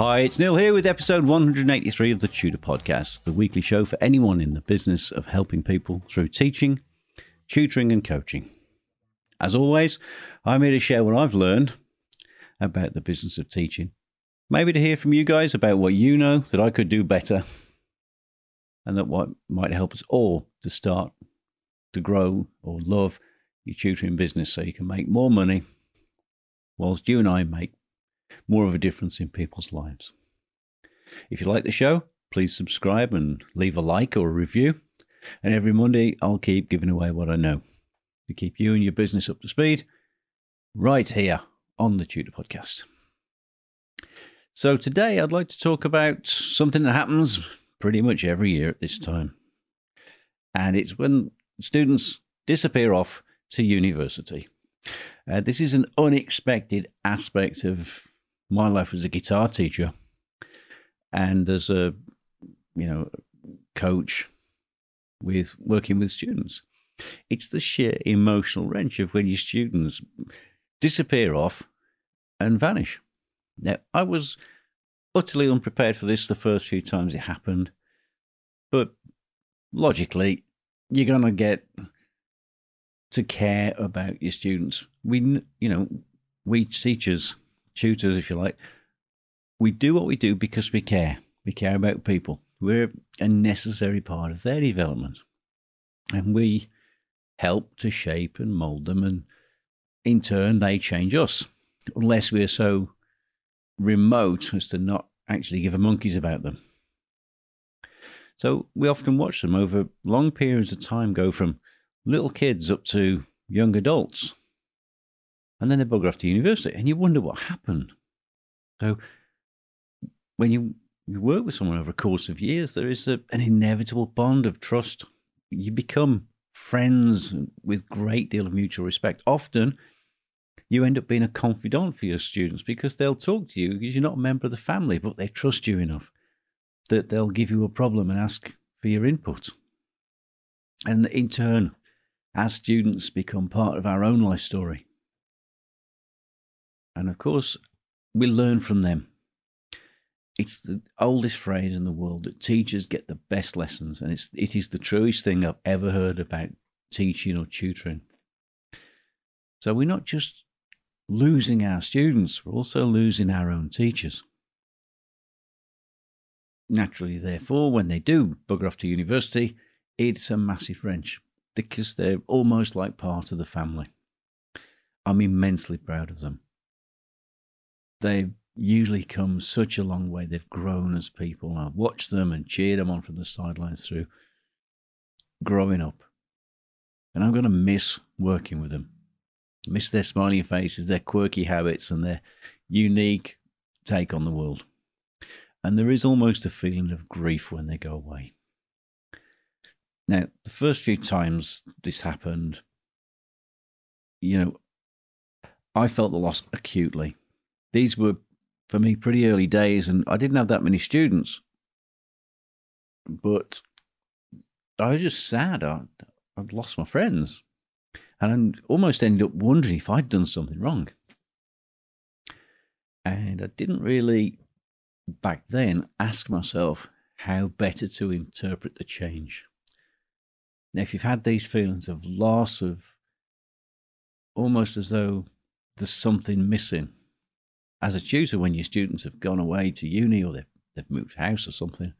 Hi, it's Neil here with episode 183 of the Tutor Podcast, the weekly show for anyone in the business of helping people through teaching, tutoring, and coaching. As always, I'm here to share what I've learned about the business of teaching, maybe to hear from you guys about what you know that I could do better, and that what might help us all to start to grow or love your tutoring business so you can make more money whilst you and I make more of a difference in people's lives. If you like the show, please subscribe and leave a like or a review. And every Monday, I'll keep giving away what I know to keep you and your business up to speed right here on the Tutor Podcast. So, today I'd like to talk about something that happens pretty much every year at this time. And it's when students disappear off to university. Uh, this is an unexpected aspect of my life as a guitar teacher. And as a you know coach with working with students. It's the sheer emotional wrench of when your students disappear off and vanish. Now i was utterly unprepared for this the first few times it happened. But logically you're going to get to care about your students. We you know we teachers tutors, if you like, we do what we do because we care. We care about people. We're a necessary part of their development. And we help to shape and mold them. And in turn, they change us, unless we're so remote as to not actually give a monkeys about them. So we often watch them over long periods of time go from little kids up to young adults and then they bugger off to university, and you wonder what happened. So, when you, you work with someone over a course of years, there is a, an inevitable bond of trust. You become friends with great deal of mutual respect. Often, you end up being a confidant for your students because they'll talk to you because you're not a member of the family, but they trust you enough that they'll give you a problem and ask for your input. And in turn, as students become part of our own life story, and of course, we learn from them. It's the oldest phrase in the world that teachers get the best lessons, and it's it is the truest thing I've ever heard about teaching or tutoring. So we're not just losing our students, we're also losing our own teachers. Naturally, therefore, when they do bugger off to university, it's a massive wrench because they're almost like part of the family. I'm immensely proud of them they've usually come such a long way. They've grown as people. I've watched them and cheered them on from the sidelines through growing up. And I'm going to miss working with them. Miss their smiling faces, their quirky habits, and their unique take on the world. And there is almost a feeling of grief when they go away. Now, the first few times this happened, you know, I felt the loss acutely these were for me pretty early days, and I didn't have that many students. But I was just sad. I, I'd lost my friends, and I almost ended up wondering if I'd done something wrong. And I didn't really, back then, ask myself how better to interpret the change. Now, if you've had these feelings of loss, of almost as though there's something missing, as a tutor when your students have gone away to uni or they've, they've moved house or something.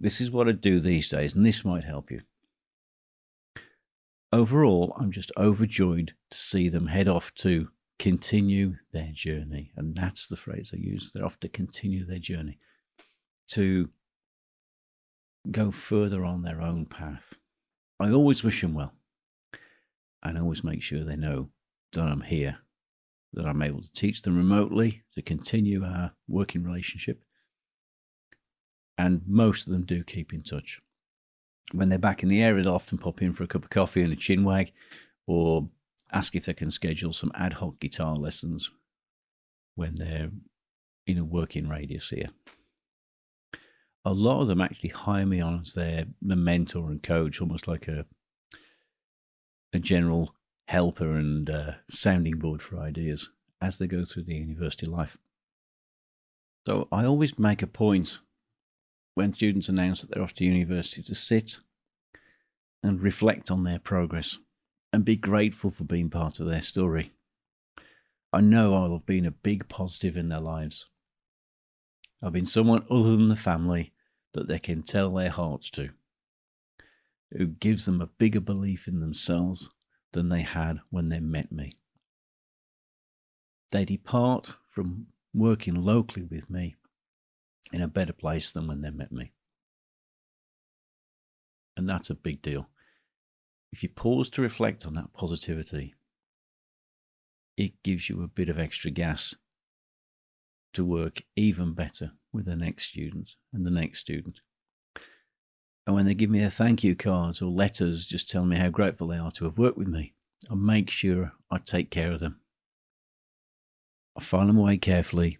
This is what I do these days, and this might help you. Overall, I'm just overjoyed to see them head off to continue their journey. And that's the phrase I use. They're off to continue their journey, to go further on their own path. I always wish them well. And always make sure they know that I'm here that I'm able to teach them remotely to continue our working relationship. and most of them do keep in touch. When they're back in the area, they'll often pop in for a cup of coffee and a chin wag, or ask if they can schedule some ad hoc guitar lessons when they're in a working radius here. A lot of them actually hire me on as their mentor and coach, almost like a a general helper and uh, sounding board for ideas as they go through the university life. So I always make a point when students announce that they're off to university to sit and reflect on their progress and be grateful for being part of their story. I know I'll have been a big positive in their lives. I've been someone other than the family that they can tell their hearts to, who gives them a bigger belief in themselves than they had when they met me. They depart from working locally with me in a better place than when they met me. And that's a big deal if you pause to reflect on that positivity, it gives you a bit of extra gas to work even better with the next student and the next student. And when they give me their thank you cards or letters just telling me how grateful they are to have worked with me, I make sure I take care of them. I file them away carefully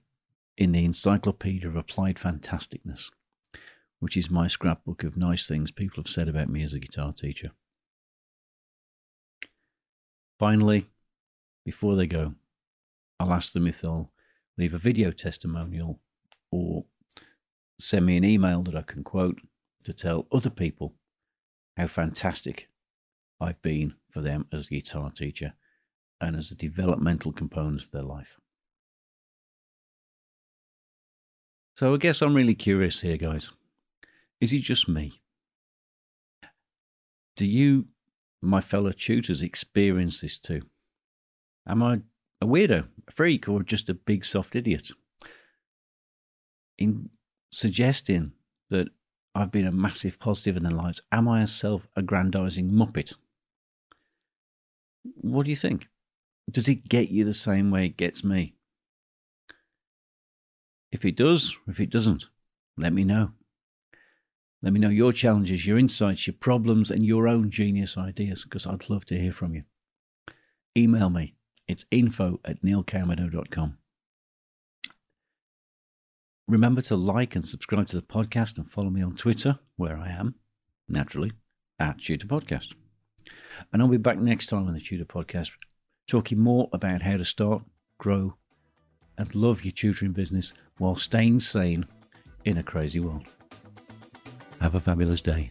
in the Encyclopedia of Applied Fantasticness, which is my scrapbook of nice things people have said about me as a guitar teacher. Finally, before they go, I'll ask them if they'll leave a video testimonial or send me an email that I can quote to tell other people how fantastic I've been for them as a guitar teacher and as a developmental component of their life. So I guess I'm really curious here, guys. Is it just me? Do you my fellow tutors experience this too? Am I a weirdo, a freak, or just a big soft idiot? In suggesting that I've been a massive positive in their lives, am I a self aggrandizing muppet? What do you think? Does it get you the same way it gets me? If it does, if it doesn't, let me know. Let me know your challenges, your insights, your problems, and your own genius ideas because I'd love to hear from you. Email me. It's info at neilcameron.com. Remember to like and subscribe to the podcast and follow me on Twitter, where I am, naturally, at Tutor Podcast. And I'll be back next time on the Tutor Podcast, talking more about how to start, grow, and love your tutoring business while staying sane in a crazy world. Have a fabulous day.